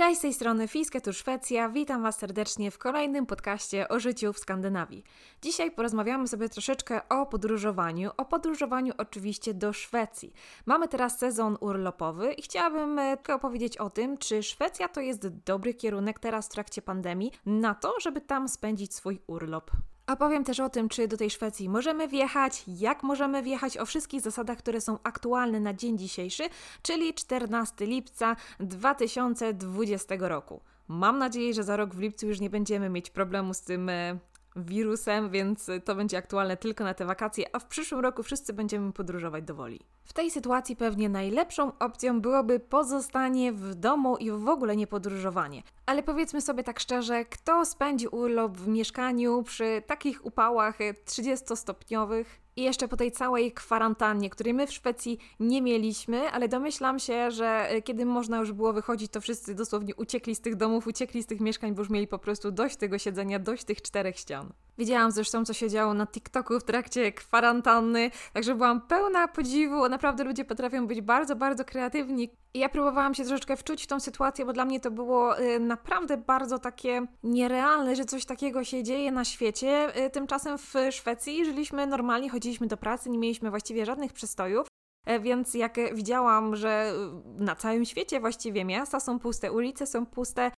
Cześć, z tej strony Fiske, tu Szwecja. Witam Was serdecznie w kolejnym podcaście o życiu w Skandynawii. Dzisiaj porozmawiamy sobie troszeczkę o podróżowaniu, o podróżowaniu oczywiście do Szwecji. Mamy teraz sezon urlopowy i chciałabym e, tylko opowiedzieć o tym, czy Szwecja to jest dobry kierunek teraz w trakcie pandemii na to, żeby tam spędzić swój urlop. Opowiem też o tym, czy do tej Szwecji możemy wjechać, jak możemy wjechać, o wszystkich zasadach, które są aktualne na dzień dzisiejszy, czyli 14 lipca 2020 roku. Mam nadzieję, że za rok w lipcu już nie będziemy mieć problemu z tym e, wirusem, więc to będzie aktualne tylko na te wakacje, a w przyszłym roku wszyscy będziemy podróżować do woli. W tej sytuacji pewnie najlepszą opcją byłoby pozostanie w domu i w ogóle nie podróżowanie. Ale powiedzmy sobie tak szczerze, kto spędzi urlop w mieszkaniu przy takich upałach 30-stopniowych? I jeszcze po tej całej kwarantannie, której my w Szwecji nie mieliśmy, ale domyślam się, że e, kiedy można już było wychodzić, to wszyscy dosłownie uciekli z tych domów, uciekli z tych mieszkań, bo już mieli po prostu dość tego siedzenia, dość tych czterech ścian. Widziałam zresztą, co się działo na TikToku w trakcie kwarantanny, także byłam pełna podziwu. Naprawdę ludzie potrafią być bardzo, bardzo kreatywni. I ja próbowałam się troszeczkę wczuć w tą sytuację, bo dla mnie to było y, naprawdę bardzo takie nierealne, że coś takiego się dzieje na świecie. Y, tymczasem w Szwecji żyliśmy normalnie, chodziliśmy do pracy, nie mieliśmy właściwie żadnych przystojów. E, więc jak widziałam, że na całym świecie właściwie miasta są puste, ulice są puste,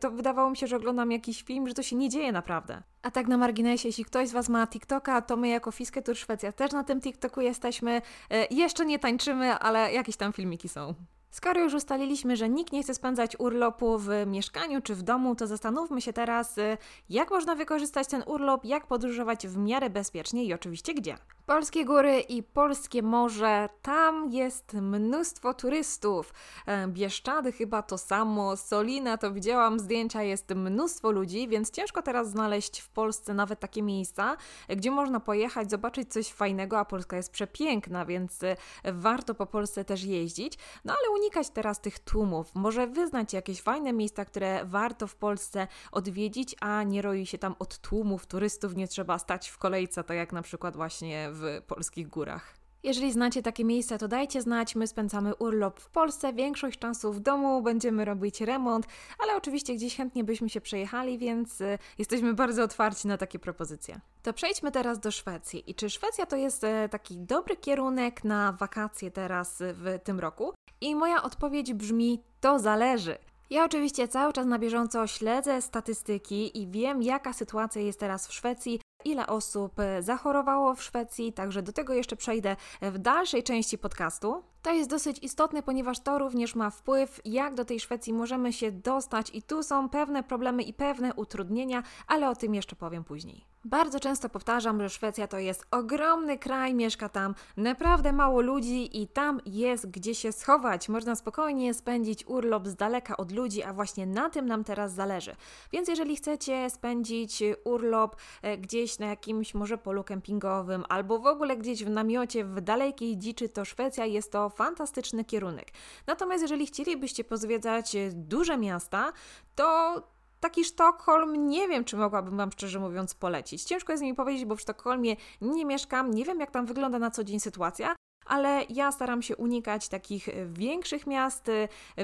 to wydawało mi się, że oglądam jakiś film, że to się nie dzieje naprawdę. A tak na marginesie, jeśli ktoś z Was ma TikToka, to my jako Fiske Tour Szwecja też na tym TikToku jesteśmy. E, jeszcze nie tańczymy, ale jakieś tam filmiki są. Skoro już ustaliliśmy, że nikt nie chce spędzać urlopu w mieszkaniu czy w domu, to zastanówmy się teraz, y, jak można wykorzystać ten urlop, jak podróżować w miarę bezpiecznie i oczywiście gdzie. Polskie góry i polskie morze, tam jest mnóstwo turystów. E, Bieszczady chyba to samo, Solina to widziałam zdjęcia, jest mnóstwo ludzi, więc ciężko teraz znaleźć w Polsce nawet takie miejsca, gdzie można pojechać, zobaczyć coś fajnego, a Polska jest przepiękna, więc y, warto po Polsce też jeździć. No ale unikać teraz tych tłumów, może wyznać jakieś fajne miejsca, które warto w Polsce odwiedzić, a nie roi się tam od tłumów turystów, nie trzeba stać w kolejce, tak jak na przykład właśnie w polskich górach. Jeżeli znacie takie miejsca, to dajcie znać. My spędzamy urlop w Polsce, większość czasu w domu, będziemy robić remont, ale oczywiście gdzieś chętnie byśmy się przejechali, więc y, jesteśmy bardzo otwarci na takie propozycje. To przejdźmy teraz do Szwecji. I czy Szwecja to jest e, taki dobry kierunek na wakacje teraz w tym roku? I moja odpowiedź brzmi: to zależy. Ja oczywiście cały czas na bieżąco śledzę statystyki i wiem, jaka sytuacja jest teraz w Szwecji, ile osób e, zachorowało w Szwecji, także do tego jeszcze przejdę w dalszej części podcastu. To jest dosyć istotne, ponieważ to również ma wpływ, jak do tej Szwecji możemy się dostać, i tu są pewne problemy i pewne utrudnienia, ale o tym jeszcze powiem później. Bardzo często powtarzam, że Szwecja to jest ogromny kraj, mieszka tam naprawdę mało ludzi i tam jest gdzie się schować. Można spokojnie spędzić urlop z daleka od ludzi, a właśnie na tym nam teraz zależy. Więc jeżeli chcecie spędzić urlop e, gdzieś na jakimś może polu kempingowym albo w ogóle gdzieś w namiocie w dalekiej dziczy, to Szwecja jest to fantastyczny kierunek. Natomiast jeżeli chcielibyście pozwiedzać duże miasta, to taki Sztokholm nie wiem, czy mogłabym Wam szczerze mówiąc polecić. Ciężko jest mi powiedzieć, bo w Sztokholmie nie mieszkam, nie wiem jak tam wygląda na co dzień sytuacja, ale ja staram się unikać takich większych miast,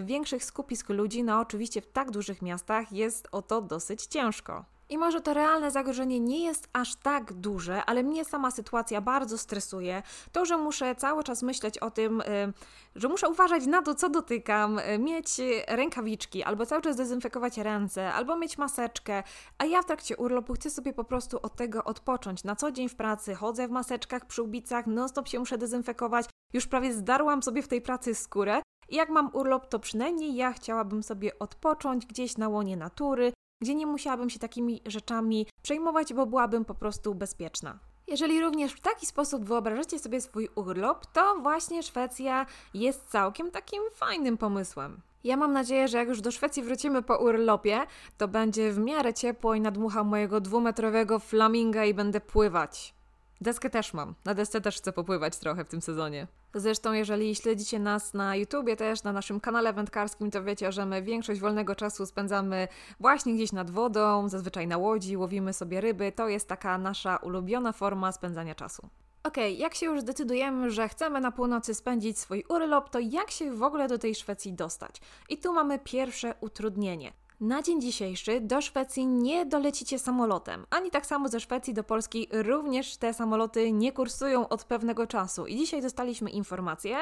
większych skupisk ludzi. No oczywiście w tak dużych miastach jest o to dosyć ciężko. I może to realne zagrożenie nie jest aż tak duże, ale mnie sama sytuacja bardzo stresuje. To, że muszę cały czas myśleć o tym, y, że muszę uważać na to, co dotykam, y, mieć rękawiczki, albo cały czas dezynfekować ręce, albo mieć maseczkę, a ja w trakcie urlopu chcę sobie po prostu od tego odpocząć. Na co dzień w pracy chodzę w maseczkach, przyłbicach, non-stop się muszę dezynfekować. Już prawie zdarłam sobie w tej pracy skórę. I jak mam urlop, to przynajmniej ja chciałabym sobie odpocząć gdzieś na łonie natury, gdzie nie musiałabym się takimi rzeczami przejmować, bo byłabym po prostu bezpieczna. Jeżeli również w taki sposób wyobrażacie sobie swój urlop, to właśnie Szwecja jest całkiem takim fajnym pomysłem. Ja mam nadzieję, że jak już do Szwecji wrócimy po urlopie, to będzie w miarę ciepło i nadmucham mojego dwumetrowego flaminga i będę pływać. Deskę też mam. Na desce też chcę popływać trochę w tym sezonie. Zresztą, jeżeli śledzicie nas na YouTubie, też na naszym kanale wędkarskim, to wiecie, że my większość wolnego czasu spędzamy właśnie gdzieś nad wodą, zazwyczaj na łodzi, łowimy sobie ryby. To jest taka nasza ulubiona forma spędzania czasu. Ok, jak się już zdecydujemy, że chcemy na północy spędzić swój urlop, to jak się w ogóle do tej Szwecji dostać? I tu mamy pierwsze utrudnienie. Na dzień dzisiejszy do Szwecji nie dolecicie samolotem, ani tak samo ze Szwecji do Polski również te samoloty nie kursują od pewnego czasu. I dzisiaj dostaliśmy informację,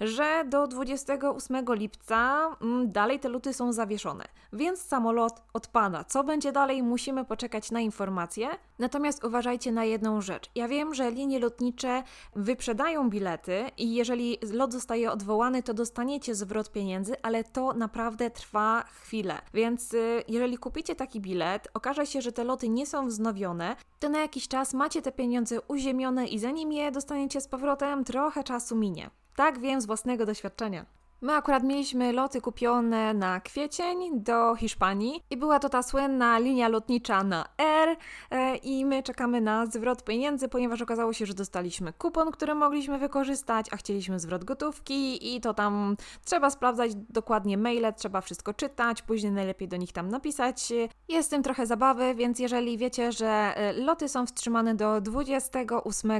że do 28 lipca mm, dalej te luty są zawieszone, więc samolot odpada. Co będzie dalej, musimy poczekać na informacje. Natomiast uważajcie na jedną rzecz. Ja wiem, że linie lotnicze wyprzedają bilety i jeżeli lot zostaje odwołany, to dostaniecie zwrot pieniędzy, ale to naprawdę trwa chwilę. Więc więc y, jeżeli kupicie taki bilet, okaże się, że te loty nie są wznowione, to na jakiś czas macie te pieniądze uziemione i zanim je dostaniecie z powrotem, trochę czasu minie. Tak wiem z własnego doświadczenia. My akurat mieliśmy loty kupione na kwiecień do Hiszpanii i była to ta słynna linia lotnicza na R e, i my czekamy na zwrot pieniędzy, ponieważ okazało się, że dostaliśmy kupon, który mogliśmy wykorzystać, a chcieliśmy zwrot gotówki i to tam trzeba sprawdzać dokładnie maile, trzeba wszystko czytać, później najlepiej do nich tam napisać. Jest tym trochę zabawy, więc jeżeli wiecie, że e, loty są wstrzymane do 28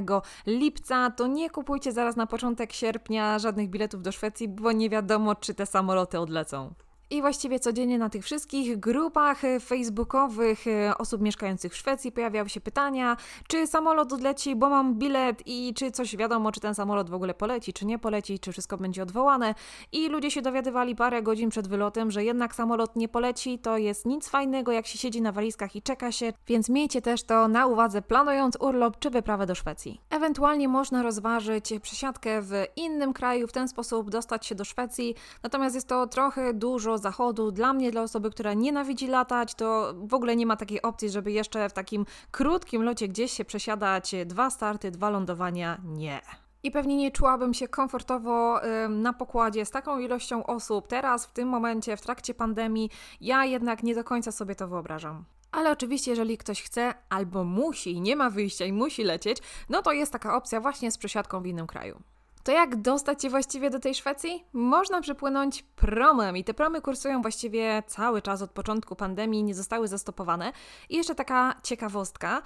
lipca, to nie kupujcie zaraz na początek sierpnia żadnych biletów do Szwecji, bo nie wiadomo, czy te samoloty odlecą. I właściwie codziennie na tych wszystkich grupach e, facebookowych e, osób mieszkających w Szwecji pojawiały się pytania, czy samolot odleci, bo mam bilet i czy coś wiadomo, czy ten samolot w ogóle poleci, czy nie poleci, czy wszystko będzie odwołane. I ludzie się dowiadywali parę godzin przed wylotem, że jednak samolot nie poleci, to jest nic fajnego, jak się siedzi na walizkach i czeka się, więc miejcie też to na uwadze, planując urlop czy wyprawę do Szwecji. Ewentualnie można rozważyć przesiadkę w innym kraju, w ten sposób dostać się do Szwecji, natomiast jest to trochę dużo zachodu. Dla mnie, dla osoby, która nienawidzi latać, to w ogóle nie ma takiej opcji, żeby jeszcze w takim krótkim locie gdzieś się przesiadać. Dwa starty, dwa lądowania. Nie. I pewnie nie czułabym się komfortowo na pokładzie z taką ilością osób. Teraz, w tym momencie, w trakcie pandemii, ja jednak nie do końca sobie to wyobrażam. Ale oczywiście, jeżeli ktoś chce albo musi, nie ma wyjścia i musi lecieć, no to jest taka opcja właśnie z przesiadką w innym kraju. To jak dostać się właściwie do tej Szwecji? Można przepłynąć promem i te promy kursują właściwie cały czas od początku pandemii, nie zostały zastopowane. I jeszcze taka ciekawostka.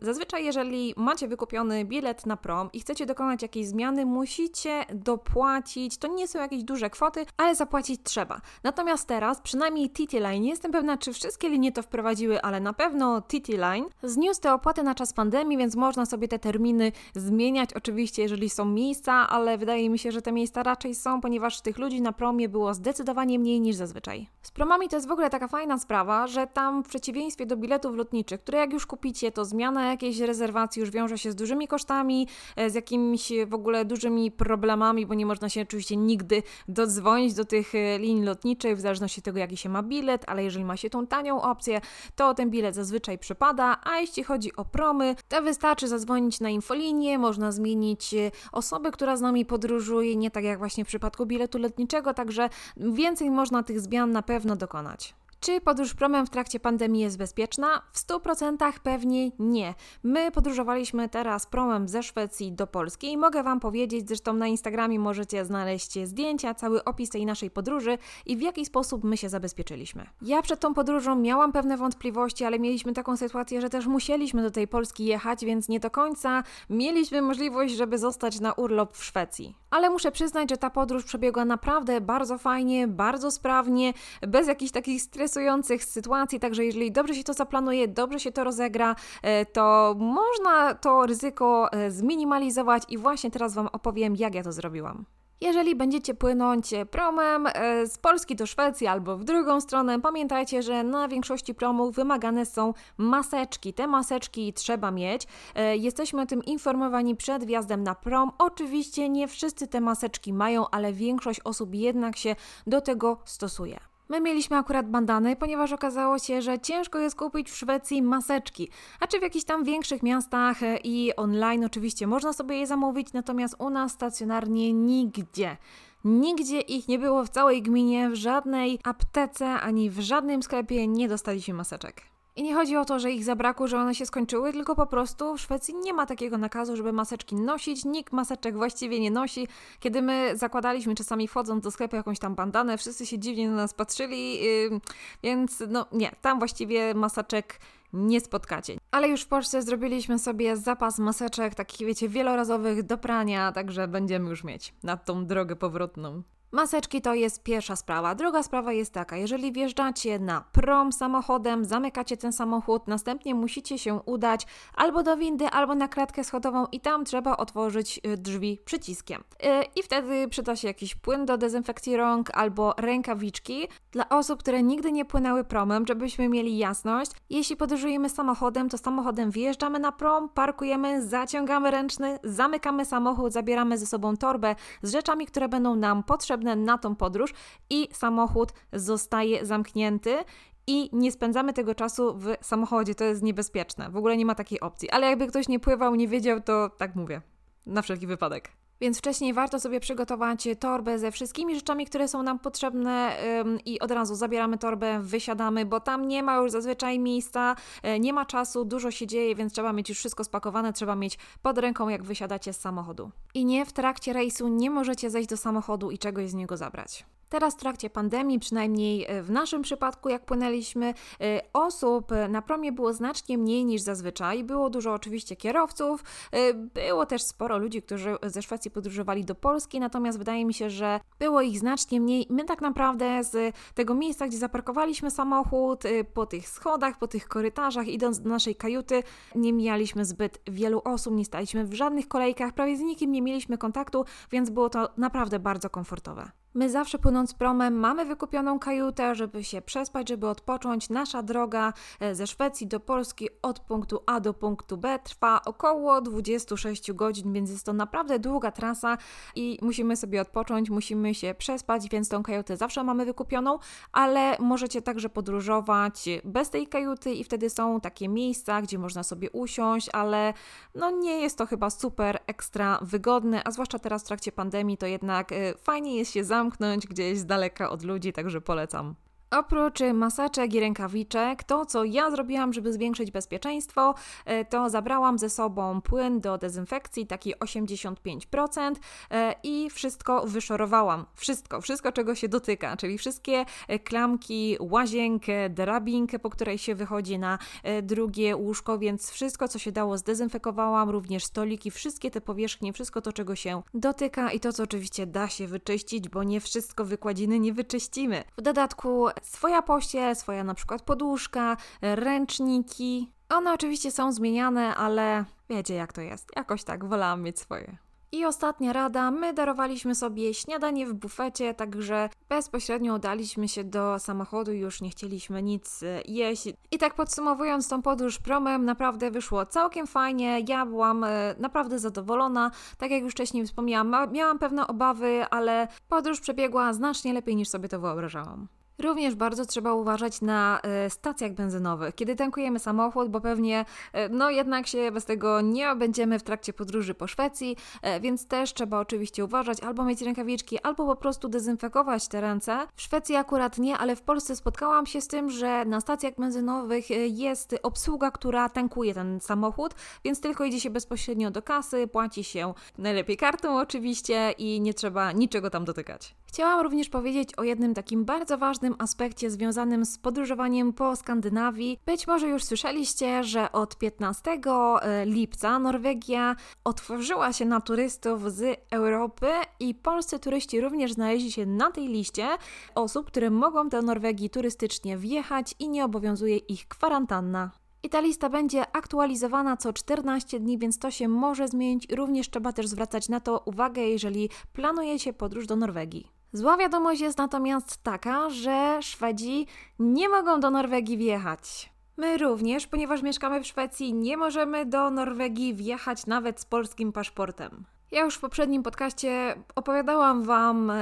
Zazwyczaj, jeżeli macie wykupiony bilet na prom i chcecie dokonać jakiejś zmiany, musicie dopłacić. To nie są jakieś duże kwoty, ale zapłacić trzeba. Natomiast teraz, przynajmniej TT Line, nie jestem pewna, czy wszystkie linie to wprowadziły, ale na pewno TT Line zniósł te opłaty na czas pandemii, więc można sobie te terminy zmieniać. Oczywiście, jeżeli są miejsca, ale wydaje mi się, że te miejsca raczej są, ponieważ tych ludzi na promie było zdecydowanie mniej niż zazwyczaj. Z promami to jest w ogóle taka fajna sprawa, że tam w przeciwieństwie do biletów lotniczych, które jak już kupicie, to zmiana jakiejś rezerwacji już wiąże się z dużymi kosztami, e, z jakimiś w ogóle dużymi problemami, bo nie można się oczywiście nigdy dodzwonić do tych e, linii lotniczych, w zależności od tego, jaki się ma bilet, ale jeżeli ma się tą tanią opcję, to ten bilet zazwyczaj przypada, a jeśli chodzi o promy, to wystarczy zadzwonić na infolinię, można zmienić e, osobę, która z nami podróżuje, nie tak jak właśnie w przypadku biletu lotniczego, także więcej można tych zmian na pewno dokonać. Czy podróż promem w trakcie pandemii jest bezpieczna? W 100% pewnie nie. My podróżowaliśmy teraz promem ze Szwecji do Polski i mogę Wam powiedzieć, zresztą na Instagramie możecie znaleźć zdjęcia, cały opis tej naszej podróży i w jaki sposób my się zabezpieczyliśmy. Ja przed tą podróżą miałam pewne wątpliwości, ale mieliśmy taką sytuację, że też musieliśmy do tej Polski jechać, więc nie do końca mieliśmy możliwość, żeby zostać na urlop w Szwecji. Ale muszę przyznać, że ta podróż przebiegła naprawdę bardzo fajnie, bardzo sprawnie, bez jakichś takich stresów stresujących sytuacji, także jeżeli dobrze się to zaplanuje, dobrze się to rozegra, e, to można to ryzyko e, zminimalizować i właśnie teraz Wam opowiem, jak ja to zrobiłam. Jeżeli będziecie płynąć promem e, z Polski do Szwecji albo w drugą stronę, pamiętajcie, że na większości promów wymagane są maseczki. Te maseczki trzeba mieć. Jesteśmy o tym informowani przed wjazdem na prom. Oczywiście nie wszyscy te maseczki mają, ale większość osób jednak się do tego stosuje. My mieliśmy akurat bandany, ponieważ okazało się, że ciężko jest kupić w Szwecji maseczki. A czy w jakichś tam większych miastach e, i online oczywiście można sobie je zamówić, natomiast u nas stacjonarnie nigdzie. Nigdzie ich nie było w całej gminie, w żadnej aptece ani w żadnym sklepie nie dostaliśmy maseczek. I nie chodzi o to, że ich zabrakło, że one się skończyły, tylko po prostu w Szwecji nie ma takiego nakazu, żeby maseczki nosić. Nikt maseczek właściwie nie nosi. Kiedy my zakładaliśmy czasami wchodząc do sklepu jakąś tam bandanę, wszyscy się dziwnie na nas patrzyli, yy, więc no nie, tam właściwie maseczek nie spotkacie. Ale już w Polsce zrobiliśmy sobie zapas maseczek, takich wiecie, wielorazowych do prania, także będziemy już mieć na tą drogę powrotną. Maseczki to jest pierwsza sprawa. Druga sprawa jest taka, jeżeli wjeżdżacie na prom samochodem, zamykacie ten samochód, następnie musicie się udać albo do windy, albo na klatkę schodową i tam trzeba otworzyć y, drzwi przyciskiem. Y, I wtedy przyda się jakiś płyn do dezynfekcji rąk albo rękawiczki. Dla osób, które nigdy nie płynęły promem, żebyśmy mieli jasność, jeśli podróżujemy samochodem, to samochodem wjeżdżamy na prom, parkujemy, zaciągamy ręczny, zamykamy samochód, zabieramy ze sobą torbę z rzeczami, które będą nam potrzebne potrzebne na tą podróż i samochód zostaje zamknięty i nie spędzamy tego czasu w samochodzie. To jest niebezpieczne. W ogóle nie ma takiej opcji. Ale jakby ktoś nie pływał, nie wiedział, to tak mówię. Na wszelki wypadek. Więc wcześniej warto sobie przygotować torbę ze wszystkimi rzeczami, które są nam potrzebne i od razu zabieramy torbę, wysiadamy, bo tam nie ma już zazwyczaj miejsca, y, nie ma czasu, dużo się dzieje, więc trzeba mieć już wszystko spakowane, trzeba mieć pod ręką, jak wysiadacie z samochodu. I nie w trakcie rejsu nie możecie zejść do samochodu i czegoś z niego zabrać. Teraz w trakcie pandemii, przynajmniej e, w naszym przypadku, jak płynęliśmy, e, osób na promie było znacznie mniej niż zazwyczaj. Było dużo oczywiście kierowców, e, było też sporo ludzi, którzy ze Szwecji podróżowali do Polski, natomiast wydaje mi się, że było ich znacznie mniej. My tak naprawdę z tego miejsca, gdzie zaparkowaliśmy samochód, po tych schodach, po tych korytarzach, idąc do naszej kajuty, nie mijaliśmy zbyt wielu osób, nie staliśmy w żadnych kolejkach, prawie z nikim nie mieliśmy kontaktu, więc było to naprawdę bardzo komfortowe. My zawsze płynąc promem mamy wykupioną kajutę, żeby się przespać, żeby odpocząć. Nasza droga e, ze Szwecji do Polski od punktu A do punktu B trwa około 26 godzin, więc jest to naprawdę długa trasa i musimy sobie odpocząć, musimy się przespać, więc tą kajutę zawsze mamy wykupioną, ale możecie także podróżować bez tej kajuty i wtedy są takie miejsca, gdzie można sobie usiąść, ale no nie jest to chyba super ekstra wygodne, a zwłaszcza teraz w trakcie pandemii to jednak e, fajnie jest się zamknąć zamknąć gdzieś z daleka od ludzi, także polecam. Oprócz maseczek i rękawiczek, to co ja zrobiłam, żeby zwiększyć bezpieczeństwo, e, to zabrałam ze sobą płyn do dezynfekcji, taki 85% e, i wszystko wyszorowałam. Wszystko, wszystko czego się dotyka, czyli wszystkie e, klamki, łazienkę, drabinkę, po której się wychodzi na drugie łóżko, więc wszystko co się dało zdezynfekowałam, również stoliki, wszystkie te powierzchnie, wszystko to czego się dotyka i to co oczywiście da się wyczyścić, bo nie wszystko wykładziny nie wyczyścimy. W dodatku swoja pościel, swoja na przykład poduszka, ręczniki. One oczywiście są zmieniane, ale wiecie jak to jest. Jakoś tak wolałam mieć swoje. I ostatnia rada, my darowaliśmy sobie śniadanie w bufecie, także bezpośrednio udaliśmy się do samochodu, już nie chcieliśmy nic e, jeść. I tak podsumowując tą podróż promem, naprawdę wyszło całkiem fajnie, ja byłam e, naprawdę zadowolona. Tak jak już wcześniej wspomniałam, miałam pewne obawy, ale podróż przebiegła znacznie lepiej niż sobie to wyobrażałam. Również bardzo trzeba uważać na e, stacjach benzynowych, kiedy tankujemy samochód, bo pewnie e, no jednak się bez tego nie obędziemy w trakcie podróży po Szwecji, e, więc też trzeba oczywiście uważać, albo mieć rękawiczki, albo po prostu dezynfekować te ręce. W Szwecji akurat nie, ale w Polsce spotkałam się z tym, że na stacjach benzynowych jest obsługa, która tankuje ten samochód, więc tylko idzie się bezpośrednio do kasy, płaci się najlepiej kartą oczywiście i nie trzeba niczego tam dotykać. Chciałam również powiedzieć o jednym takim bardzo ważnym aspekcie związanym z podróżowaniem po Skandynawii. Być może już słyszeliście, że od 15 e, lipca Norwegia otworzyła się na turystów z Europy i polscy turyści również znaleźli się na tej liście osób, które mogą do Norwegii turystycznie wjechać i nie obowiązuje ich kwarantanna. I ta lista będzie aktualizowana co 14 dni, więc to się może zmienić. Również trzeba też zwracać na to uwagę, jeżeli planujecie podróż do Norwegii. Zła wiadomość jest natomiast taka, że Szwedzi nie mogą do Norwegii wjechać. My również, ponieważ mieszkamy w Szwecji, nie możemy do Norwegii wjechać nawet z polskim paszportem. Ja już w poprzednim podcaście opowiadałam Wam,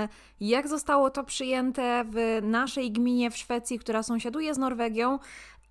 jak zostało to przyjęte w naszej gminie w Szwecji, która sąsiaduje z Norwegią.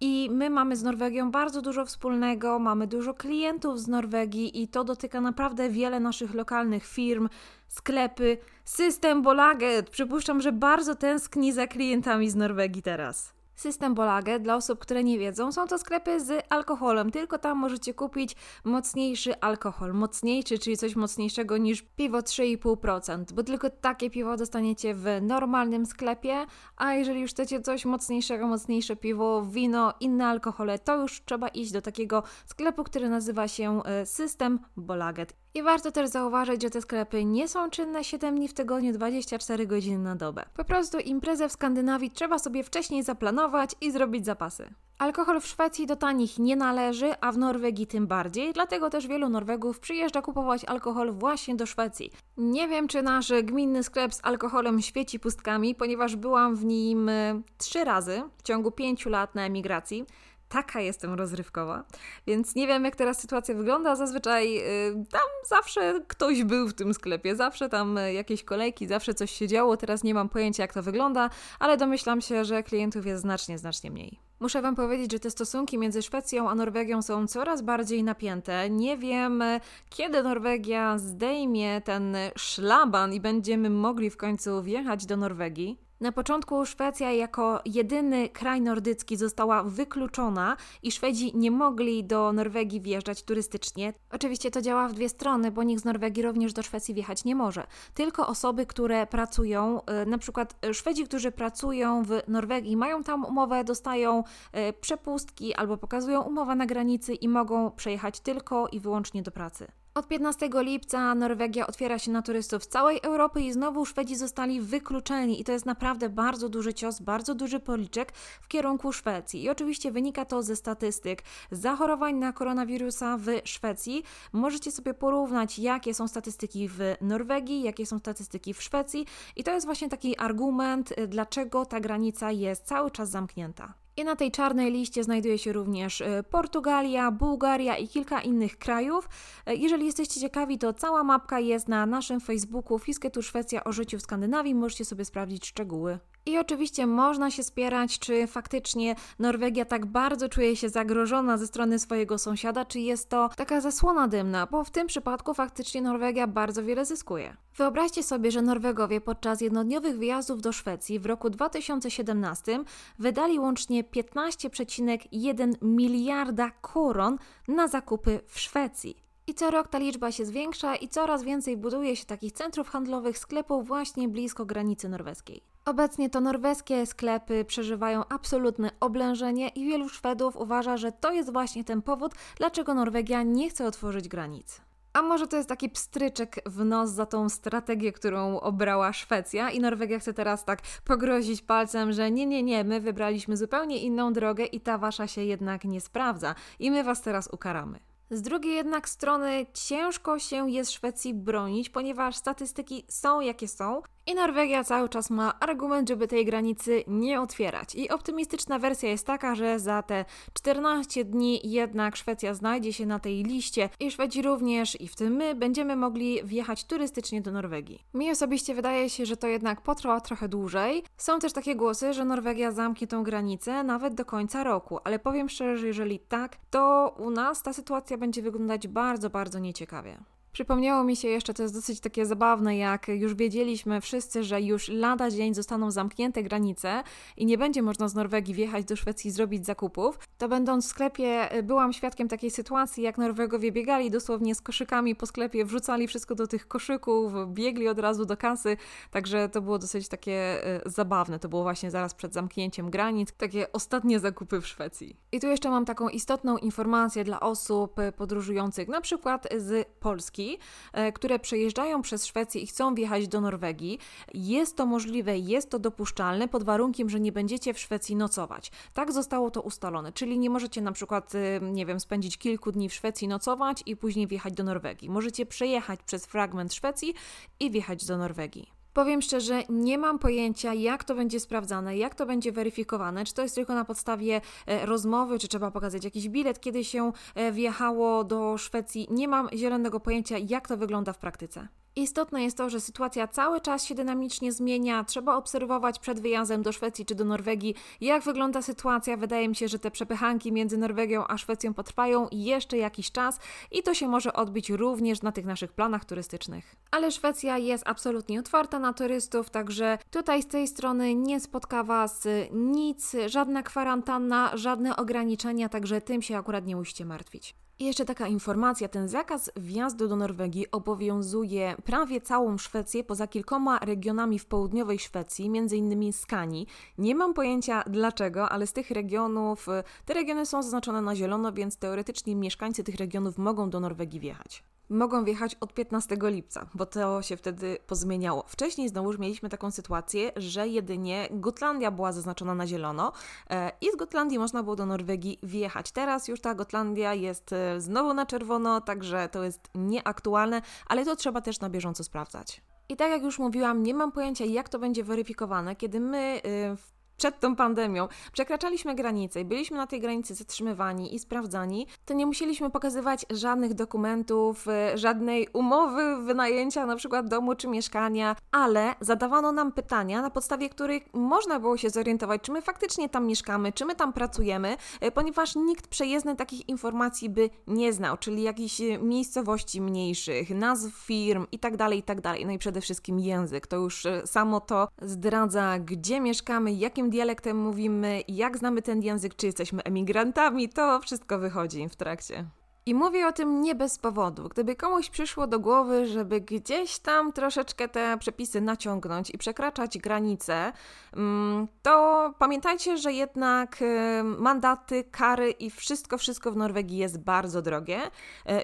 I my mamy z Norwegią bardzo dużo wspólnego, mamy dużo klientów z Norwegii i to dotyka naprawdę wiele naszych lokalnych firm, sklepy. System Bolaget, przypuszczam, że bardzo tęskni za klientami z Norwegii teraz. System Bolage, dla osób, które nie wiedzą, są to sklepy z alkoholem, tylko tam możecie kupić mocniejszy alkohol. Mocniejszy, czyli coś mocniejszego niż piwo 3,5%, bo tylko takie piwo dostaniecie w normalnym sklepie, a jeżeli już chcecie coś mocniejszego, mocniejsze piwo, wino, inne alkohole, to już trzeba iść do takiego sklepu, który nazywa się e, System Bolaget. I warto też zauważyć, że te sklepy nie są czynne 7 dni w tygodniu, 24 godziny na dobę. Po prostu imprezę w Skandynawii trzeba sobie wcześniej zaplanować i zrobić zapasy. Alkohol w Szwecji do tanich nie należy, a w Norwegii tym bardziej, dlatego też wielu Norwegów przyjeżdża kupować alkohol właśnie do Szwecji. Nie wiem, czy nasz gminny sklep z alkoholem świeci pustkami, ponieważ byłam w nim e, trzy razy w ciągu pięciu lat na emigracji taka jestem rozrywkowa, więc nie wiem jak teraz sytuacja wygląda. Zazwyczaj y, tam zawsze ktoś był w tym sklepie, zawsze tam y, jakieś kolejki, zawsze coś się działo. Teraz nie mam pojęcia jak to wygląda, ale domyślam się, że klientów jest znacznie, znacznie mniej. Muszę Wam powiedzieć, że te stosunki między Szwecją a Norwegią są coraz bardziej napięte. Nie wiem, kiedy Norwegia zdejmie ten szlaban i będziemy mogli w końcu wjechać do Norwegii. Na początku Szwecja jako jedyny kraj nordycki została wykluczona i Szwedzi nie mogli do Norwegii wjeżdżać turystycznie. Oczywiście to działa w dwie strony, bo nikt z Norwegii również do Szwecji wjechać nie może. Tylko osoby, które pracują, y, na przykład Szwedzi, którzy pracują w Norwegii, mają tam umowę, dostają y, przepustki albo pokazują umowę na granicy i mogą przejechać tylko i wyłącznie do pracy. Od 15 lipca Norwegia otwiera się na turystów z całej Europy i znowu Szwedzi zostali wykluczeni i to jest naprawdę bardzo duży cios, bardzo duży policzek w kierunku Szwecji. I oczywiście wynika to ze statystyk zachorowań na koronawirusa w Szwecji. Możecie sobie porównać, jakie są statystyki w Norwegii, jakie są statystyki w Szwecji i to jest właśnie taki argument, dlaczego ta granica jest cały czas zamknięta. I na tej czarnej liście znajduje się również e, Portugalia, Bułgaria i kilka innych krajów. E, jeżeli jesteście ciekawi, to cała mapka jest na naszym Facebooku Fisketu Szwecja o życiu w Skandynawii. Możecie sobie sprawdzić szczegóły. I oczywiście można się spierać, czy faktycznie Norwegia tak bardzo czuje się zagrożona ze strony swojego sąsiada, czy jest to taka zasłona dymna, bo w tym przypadku faktycznie Norwegia bardzo wiele zyskuje. Wyobraźcie sobie, że Norwegowie podczas jednodniowych wyjazdów do Szwecji w roku 2017 wydali łącznie 15,1 miliarda koron na zakupy w Szwecji. I co rok ta liczba się zwiększa i coraz więcej buduje się takich centrów handlowych, sklepów właśnie blisko granicy norweskiej. Obecnie to norweskie sklepy przeżywają absolutne oblężenie i wielu Szwedów uważa, że to jest właśnie ten powód, dlaczego Norwegia nie chce otworzyć granic. A może to jest taki pstryczek w nos za tą strategię, którą obrała Szwecja i Norwegia chce teraz tak pogrozić palcem, że nie, nie, nie, my wybraliśmy zupełnie inną drogę i ta wasza się jednak nie sprawdza i my was teraz ukaramy. Z drugiej jednak strony ciężko się jest Szwecji bronić, ponieważ statystyki są jakie są, i Norwegia cały czas ma argument, żeby tej granicy nie otwierać. I optymistyczna wersja jest taka, że za te 14 dni jednak Szwecja znajdzie się na tej liście i Szwedzi również, i w tym my, będziemy mogli wjechać turystycznie do Norwegii. Mi osobiście wydaje się, że to jednak potrwa trochę dłużej. Są też takie głosy, że Norwegia zamknie tą granicę nawet do końca roku, ale powiem szczerze, że jeżeli tak, to u nas ta sytuacja będzie wyglądać bardzo, bardzo nieciekawie. Przypomniało mi się jeszcze, to jest dosyć takie zabawne, jak już wiedzieliśmy wszyscy, że już lada dzień zostaną zamknięte granice i nie będzie można z Norwegii wjechać do Szwecji i zrobić zakupów, to będąc w sklepie byłam świadkiem takiej sytuacji, jak Norwegowie biegali dosłownie z koszykami po sklepie, wrzucali wszystko do tych koszyków, biegli od razu do kasy, także to było dosyć takie e, zabawne. To było właśnie zaraz przed zamknięciem granic, takie ostatnie zakupy w Szwecji. I tu jeszcze mam taką istotną informację dla osób podróżujących na przykład z Polski. E, które przejeżdżają przez Szwecję i chcą wjechać do Norwegii. Jest to możliwe, jest to dopuszczalne pod warunkiem, że nie będziecie w Szwecji nocować. Tak zostało to ustalone, czyli nie możecie na przykład, e, nie wiem, spędzić kilku dni w Szwecji nocować i później wjechać do Norwegii. Możecie przejechać przez fragment Szwecji i wjechać do Norwegii. Powiem szczerze, nie mam pojęcia, jak to będzie sprawdzane, jak to będzie weryfikowane, czy to jest tylko na podstawie e, rozmowy, czy trzeba pokazać jakiś bilet, kiedy się wjechało do Szwecji. Nie mam zielonego pojęcia, jak to wygląda w praktyce. Istotne jest to, że sytuacja cały czas się dynamicznie zmienia. Trzeba obserwować przed wyjazdem do Szwecji czy do Norwegii, jak wygląda sytuacja. Wydaje mi się, że te przepychanki między Norwegią a Szwecją potrwają jeszcze jakiś czas i to się może odbić również na tych naszych planach turystycznych. Ale Szwecja jest absolutnie otwarta na turystów, także tutaj z tej strony nie spotka Was nic, żadna kwarantanna, żadne ograniczenia, także tym się akurat nie musicie martwić. I jeszcze taka informacja, ten zakaz wjazdu do Norwegii obowiązuje prawie całą Szwecję, poza kilkoma regionami w południowej Szwecji, między innymi Skani. Nie mam pojęcia dlaczego, ale z tych regionów, te regiony są zaznaczone na zielono, więc teoretycznie mieszkańcy tych regionów mogą do Norwegii wjechać mogą wjechać od 15 lipca, bo to się wtedy pozmieniało. Wcześniej znowuż mieliśmy taką sytuację, że jedynie Gotlandia była zaznaczona na zielono e, i z Gotlandii można było do Norwegii wjechać. Teraz już ta Gotlandia jest e, znowu na czerwono, także to jest nieaktualne, ale to trzeba też na bieżąco sprawdzać. I tak jak już mówiłam, nie mam pojęcia, jak to będzie weryfikowane, kiedy my e, w przed tą pandemią przekraczaliśmy granicę i byliśmy na tej granicy zatrzymywani i sprawdzani, to nie musieliśmy pokazywać żadnych dokumentów, y, żadnej umowy wynajęcia na przykład domu czy mieszkania, ale zadawano nam pytania, na podstawie których można było się zorientować, czy my faktycznie tam mieszkamy, czy my tam pracujemy, y, ponieważ nikt przejezdny takich informacji by nie znał, czyli jakichś y, miejscowości mniejszych, nazw firm itd., tak itd. Tak no i przede wszystkim język. To już samo to zdradza, gdzie mieszkamy, jakim dialektem mówimy, jak znamy ten język, czy jesteśmy emigrantami, to wszystko wychodzi w trakcie. I mówię o tym nie bez powodu. Gdyby komuś przyszło do głowy, żeby gdzieś tam troszeczkę te przepisy naciągnąć i przekraczać granice, mm, to pamiętajcie, że jednak y, mandaty, kary i wszystko, wszystko w Norwegii jest bardzo drogie, y,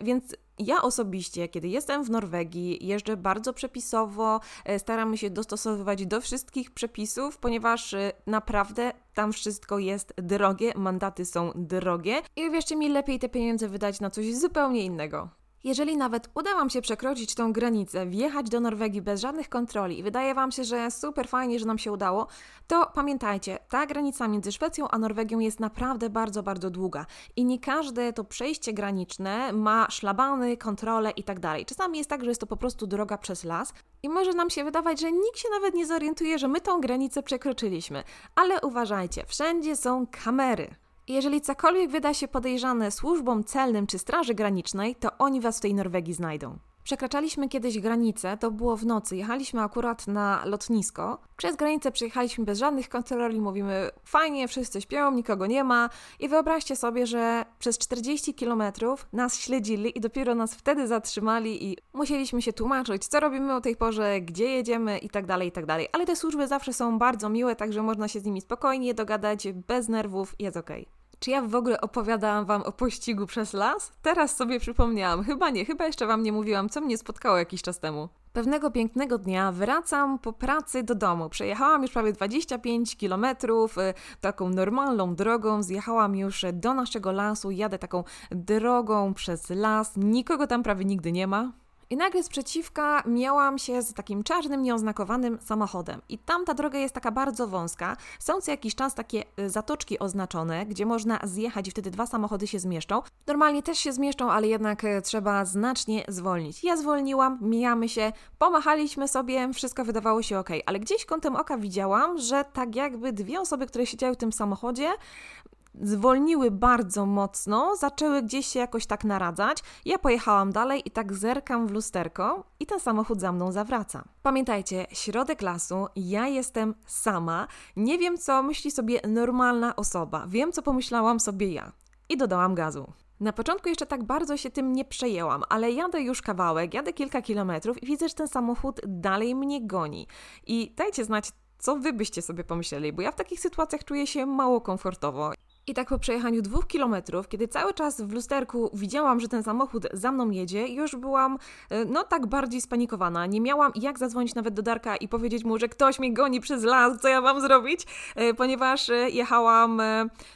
więc ja osobiście, kiedy jestem w Norwegii, jeżdżę bardzo przepisowo, e, staramy się dostosowywać do wszystkich przepisów, ponieważ e, naprawdę tam wszystko jest drogie, mandaty są drogie i wierzcie mi, lepiej te pieniądze wydać na coś zupełnie innego. Jeżeli nawet uda Wam się przekroczyć tą granicę, wjechać do Norwegii bez żadnych kontroli i wydaje Wam się, że super fajnie, że nam się udało, to pamiętajcie, ta granica między Szwecją a Norwegią jest naprawdę bardzo, bardzo długa i nie każde to przejście graniczne ma szlabany, kontrole itd. Tak Czasami jest tak, że jest to po prostu droga przez las i może nam się wydawać, że nikt się nawet nie zorientuje, że my tą granicę przekroczyliśmy. Ale uważajcie, wszędzie są kamery. Jeżeli cokolwiek wyda się podejrzane służbom celnym czy Straży Granicznej, to oni was w tej Norwegii znajdą. Przekraczaliśmy kiedyś granicę, to było w nocy, jechaliśmy akurat na lotnisko. Przez granicę przejechaliśmy bez żadnych kontroli, mówimy fajnie, wszyscy śpią, nikogo nie ma. I wyobraźcie sobie, że przez 40 kilometrów nas śledzili i dopiero nas wtedy zatrzymali i musieliśmy się tłumaczyć, co robimy o tej porze, gdzie jedziemy i tak dalej, i tak. Ale te służby zawsze są bardzo miłe, także można się z nimi spokojnie dogadać, bez nerwów, jest okej. Okay. Czy ja w ogóle opowiadałam Wam o pościgu przez las? Teraz sobie przypomniałam. Chyba nie, chyba jeszcze Wam nie mówiłam, co mnie spotkało jakiś czas temu. Pewnego pięknego dnia wracam po pracy do domu. Przejechałam już prawie 25 km y, taką normalną drogą. Zjechałam już do naszego lasu. Jadę taką drogą przez las. Nikogo tam prawie nigdy nie ma. I nagle sprzeciwka miałam się z takim czarnym, nieoznakowanym samochodem. I tam ta droga jest taka bardzo wąska. Są co jakiś czas takie y, zatoczki oznaczone, gdzie można zjechać i wtedy dwa samochody się zmieszczą. Normalnie też się zmieszczą, ale jednak y, trzeba znacznie zwolnić. Ja zwolniłam, mijamy się, pomachaliśmy sobie, wszystko wydawało się ok, ale gdzieś kątem oka widziałam, że tak jakby dwie osoby, które siedziały w tym samochodzie, zwolniły bardzo mocno, zaczęły gdzieś się jakoś tak naradzać. Ja pojechałam dalej i tak zerkam w lusterko i ten samochód za mną zawraca. Pamiętajcie, środek lasu, ja jestem sama, nie wiem co myśli sobie normalna osoba, wiem co pomyślałam sobie ja. I dodałam gazu. Na początku jeszcze tak bardzo się tym nie przejęłam, ale jadę już kawałek, jadę kilka kilometrów i widzę, że ten samochód dalej mnie goni. I dajcie znać, co wy byście sobie pomyśleli, bo ja w takich sytuacjach czuję się mało komfortowo. I tak po przejechaniu dwóch kilometrów, kiedy cały czas w lusterku widziałam, że ten samochód za mną jedzie, już byłam e, no tak bardziej spanikowana. Nie miałam jak zadzwonić nawet do Darka i powiedzieć mu, że ktoś mnie goni przez las, co ja mam zrobić, e, ponieważ e, jechałam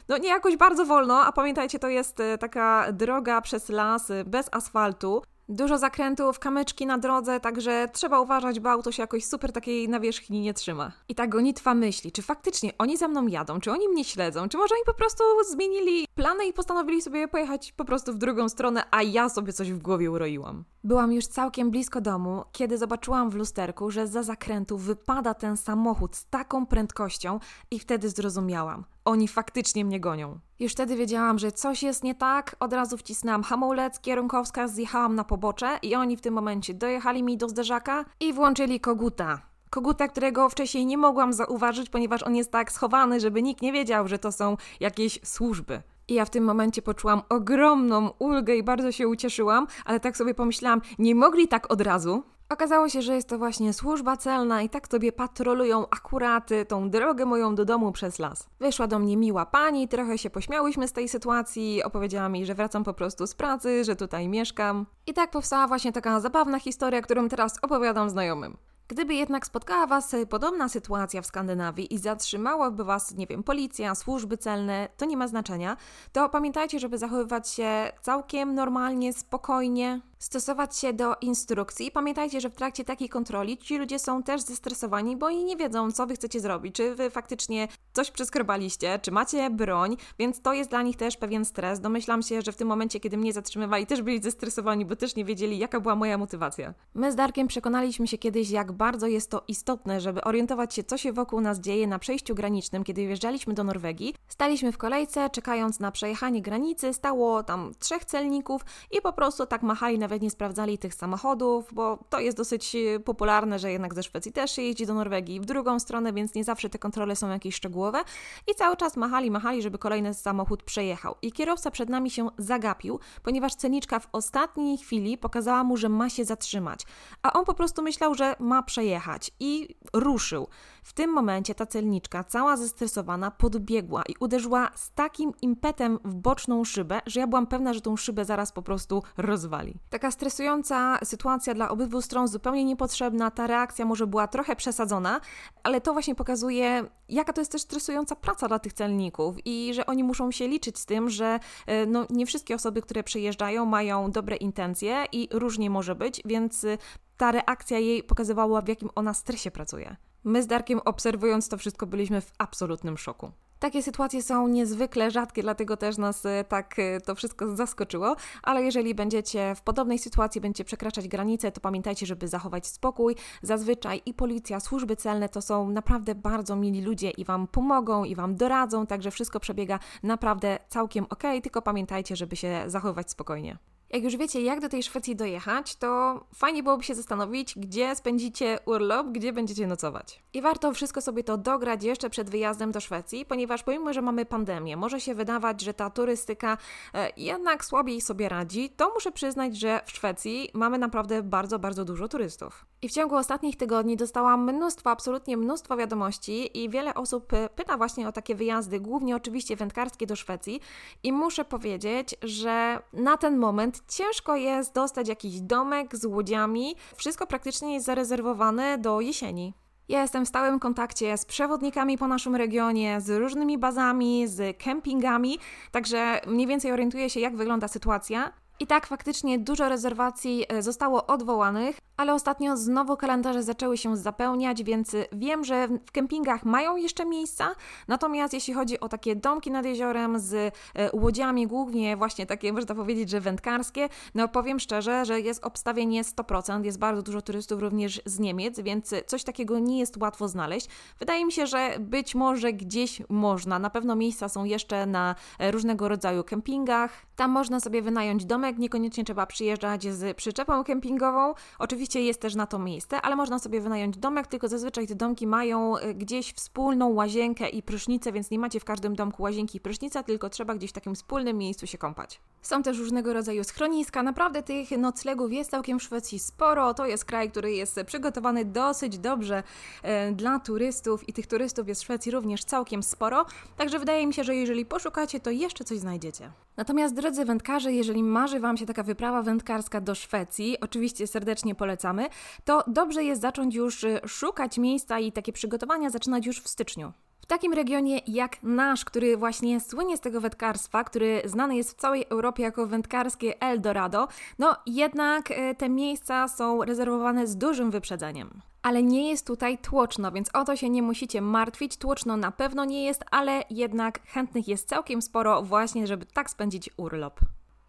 no nie jakoś bardzo wolno, a pamiętajcie, to jest taka droga przez las bez asfaltu. Dużo zakrętów, kamyczki na drodze, także trzeba uważać, bo auto się jakoś super takiej nawierzchni nie trzyma. I ta gonitwa myśli, czy faktycznie oni za mną jadą, czy oni mnie śledzą, czy może oni po prostu zmienili plany i postanowili sobie pojechać po prostu w drugą stronę, a ja sobie coś w głowie uroiłam. Byłam już całkiem blisko domu, kiedy zobaczyłam w lusterku, że za zakrętu wypada ten samochód z taką prędkością i wtedy zrozumiałam. Oni faktycznie mnie gonią. Już wtedy wiedziałam, że coś jest nie tak, od razu wcisnęłam hamulec, kierunkowskaz, zjechałam na pobocze i oni w tym momencie dojechali mi do zderzaka i włączyli koguta. Koguta, którego wcześniej nie mogłam zauważyć, ponieważ on jest tak schowany, żeby nikt nie wiedział, że to są jakieś służby. I ja w tym momencie poczułam ogromną ulgę i bardzo się ucieszyłam, ale tak sobie pomyślałam, nie mogli tak od razu. Okazało się, że jest to właśnie służba celna i tak sobie patrolują akurat tą drogę moją do domu przez las. Wyszła do mnie miła pani, trochę się pośmiałyśmy z tej sytuacji, opowiedziała mi, że wracam po prostu z pracy, że tutaj mieszkam. I tak powstała właśnie taka zabawna historia, którą teraz opowiadam znajomym. Gdyby jednak spotkała Was podobna sytuacja w Skandynawii i zatrzymałaby Was, nie wiem, policja, służby celne, to nie ma znaczenia, to pamiętajcie, żeby zachowywać się całkiem normalnie, spokojnie, stosować się do instrukcji. Pamiętajcie, że w trakcie takiej kontroli ci ludzie są też zestresowani, bo oni nie wiedzą, co wy chcecie zrobić, czy wy faktycznie coś przeskrobaliście, czy macie broń, więc to jest dla nich też pewien stres. Domyślam się, że w tym momencie, kiedy mnie zatrzymywali, też byli zestresowani, bo też nie wiedzieli, jaka była moja motywacja. My z Darkiem przekonaliśmy się kiedyś, jak bardzo jest to istotne, żeby orientować się, co się wokół nas dzieje na przejściu granicznym, kiedy wjeżdżaliśmy do Norwegii. Staliśmy w kolejce, czekając na przejechanie granicy, stało tam trzech celników i po prostu tak machali na nawet nie sprawdzali tych samochodów, bo to jest dosyć e, popularne, że jednak ze Szwecji też się jeździ do Norwegii w drugą stronę, więc nie zawsze te kontrole są jakieś szczegółowe. I cały czas machali, machali, żeby kolejny samochód przejechał. I kierowca przed nami się zagapił, ponieważ ceniczka w ostatniej chwili pokazała mu, że ma się zatrzymać. A on po prostu myślał, że ma przejechać i ruszył. W tym momencie ta celniczka, cała zestresowana, podbiegła i uderzyła z takim impetem w boczną szybę, że ja byłam pewna, że tą szybę zaraz po prostu rozwali. Taka stresująca sytuacja dla obydwu stron, zupełnie niepotrzebna. Ta reakcja może była trochę przesadzona, ale to właśnie pokazuje, jaka to jest też stresująca praca dla tych celników i że oni muszą się liczyć z tym, że e, no, nie wszystkie osoby, które przyjeżdżają, mają dobre intencje i różnie może być, więc e, ta reakcja jej pokazywała, w jakim ona stresie pracuje. My z Darkiem obserwując to wszystko byliśmy w absolutnym szoku. Takie sytuacje są niezwykle rzadkie, dlatego też nas e, tak e, to wszystko zaskoczyło, ale jeżeli będziecie w podobnej sytuacji, będziecie przekraczać granice, to pamiętajcie, żeby zachować spokój. Zazwyczaj i policja, służby celne to są naprawdę bardzo mili ludzie i Wam pomogą i Wam doradzą, także wszystko przebiega naprawdę całkiem ok, tylko pamiętajcie, żeby się zachowywać spokojnie. Jak już wiecie, jak do tej Szwecji dojechać, to fajnie byłoby się zastanowić, gdzie spędzicie urlop, gdzie będziecie nocować. I warto wszystko sobie to dograć jeszcze przed wyjazdem do Szwecji, ponieważ pomimo, że mamy pandemię, może się wydawać, że ta turystyka e, jednak słabiej sobie radzi, to muszę przyznać, że w Szwecji mamy naprawdę bardzo, bardzo dużo turystów. I w ciągu ostatnich tygodni dostałam mnóstwo, absolutnie mnóstwo wiadomości i wiele osób e, pyta właśnie o takie wyjazdy, głównie oczywiście wędkarskie do Szwecji. I muszę powiedzieć, że na ten moment ciężko jest dostać jakiś domek z łodziami. Wszystko praktycznie jest zarezerwowane do jesieni. Ja jestem w stałym kontakcie z przewodnikami po naszym regionie, z różnymi bazami, z kempingami, także mniej więcej orientuję się, jak wygląda sytuacja. I tak faktycznie dużo rezerwacji e, zostało odwołanych, ale ostatnio znowu kalendarze zaczęły się zapełniać, więc wiem, że w kempingach mają jeszcze miejsca. Natomiast jeśli chodzi o takie domki nad jeziorem z e, łodziami, głównie właśnie takie, można powiedzieć, że wędkarskie, no powiem szczerze, że jest obstawienie 100%, jest bardzo dużo turystów również z Niemiec, więc coś takiego nie jest łatwo znaleźć. Wydaje mi się, że być może gdzieś można. Na pewno miejsca są jeszcze na e, różnego rodzaju kempingach. Tam można sobie wynająć domek, niekoniecznie trzeba przyjeżdżać z przyczepą kempingową. Oczywiście jest też na to miejsce, ale można sobie wynająć domek, tylko zazwyczaj te domki mają e, gdzieś wspólną łazienkę i prysznicę, więc nie macie w każdym domku łazienki i prysznica, tylko trzeba gdzieś w takim wspólnym miejscu się kąpać. Są też różnego rodzaju schroniska. Naprawdę tych noclegów jest całkiem w Szwecji sporo. To jest kraj, który jest przygotowany dosyć dobrze e, dla turystów i tych turystów jest w Szwecji również całkiem sporo. Także wydaje mi się, że jeżeli poszukacie, to jeszcze coś znajdziecie. Natomiast drodzy wędkarze, jeżeli marzy Wam się taka wyprawa wędkarska do Szwecji, oczywiście serdecznie polecamy, to dobrze jest zacząć już e, szukać miejsca i takie przygotowania zaczynać już w styczniu takim regionie jak nasz, który właśnie słynie z tego wędkarstwa, który znany jest w całej Europie jako wędkarskie Eldorado, no jednak e, te miejsca są rezerwowane z dużym wyprzedzeniem. Ale nie jest tutaj tłoczno, więc o to się nie musicie martwić. Tłoczno na pewno nie jest, ale jednak chętnych jest całkiem sporo właśnie, żeby tak spędzić urlop.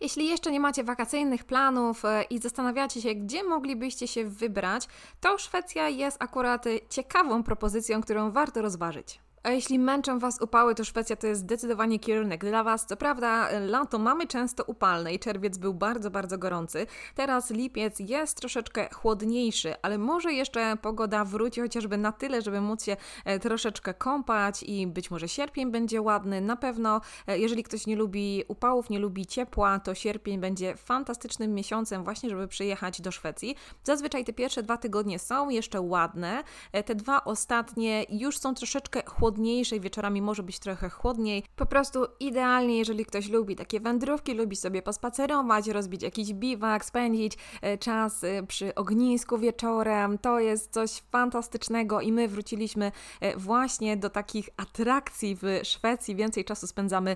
Jeśli jeszcze nie macie wakacyjnych planów e, i zastanawiacie się, gdzie moglibyście się wybrać, to Szwecja jest akurat ciekawą propozycją, którą warto rozważyć. A jeśli męczą Was upały, to Szwecja to jest zdecydowanie kierunek dla Was. Co prawda, lato mamy często upalne i czerwiec był bardzo, bardzo gorący. Teraz lipiec jest troszeczkę chłodniejszy, ale może jeszcze pogoda wróci chociażby na tyle, żeby móc się e, troszeczkę kąpać i być może sierpień będzie ładny. Na pewno, e, jeżeli ktoś nie lubi upałów, nie lubi ciepła, to sierpień będzie fantastycznym miesiącem właśnie, żeby przyjechać do Szwecji. Zazwyczaj te pierwsze dwa tygodnie są jeszcze ładne. E, te dwa ostatnie już są troszeczkę chłodniejsze chłodniejszej, wieczorami może być trochę chłodniej. Po prostu idealnie, jeżeli ktoś lubi takie wędrówki, lubi sobie pospacerować, rozbić jakiś biwak, spędzić e, czas e, przy ognisku wieczorem. To jest coś fantastycznego i my wróciliśmy e, właśnie do takich atrakcji w Szwecji. Więcej czasu spędzamy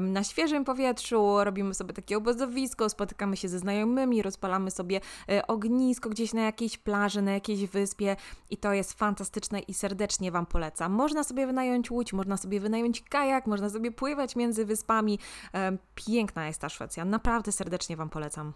na świeżym powietrzu, robimy sobie takie obozowisko, spotykamy się ze znajomymi, rozpalamy sobie ognisko gdzieś na jakiejś plaży, na jakiejś wyspie i to jest fantastyczne i serdecznie Wam polecam. Można sobie wynająć łódź, można sobie wynająć kajak, można sobie pływać między wyspami. Piękna jest ta Szwecja, naprawdę serdecznie Wam polecam.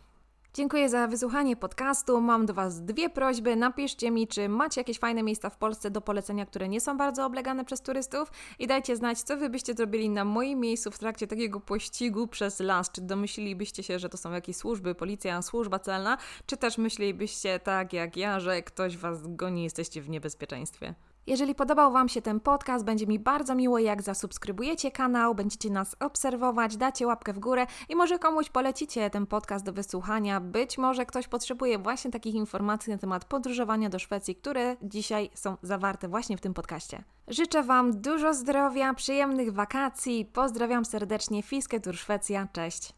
Dziękuję za wysłuchanie podcastu. Mam do Was dwie prośby. Napiszcie mi, czy macie jakieś fajne miejsca w Polsce do polecenia, które nie są bardzo oblegane przez turystów i dajcie znać, co Wy byście zrobili na moim miejscu w trakcie takiego pościgu przez las. Czy domyślilibyście się, że to są jakieś służby, policja, służba celna, czy też myślelibyście tak jak ja, że ktoś Was goni, jesteście w niebezpieczeństwie. Jeżeli podobał Wam się ten podcast, będzie mi bardzo miło, jak zasubskrybujecie kanał, będziecie nas obserwować, dacie łapkę w górę i może komuś polecicie ten podcast do wysłuchania. Być może ktoś potrzebuje właśnie takich informacji na temat podróżowania do Szwecji, które dzisiaj są zawarte właśnie w tym podcaście. Życzę Wam dużo zdrowia, przyjemnych wakacji. Pozdrawiam serdecznie, Fisketur Szwecja. Cześć!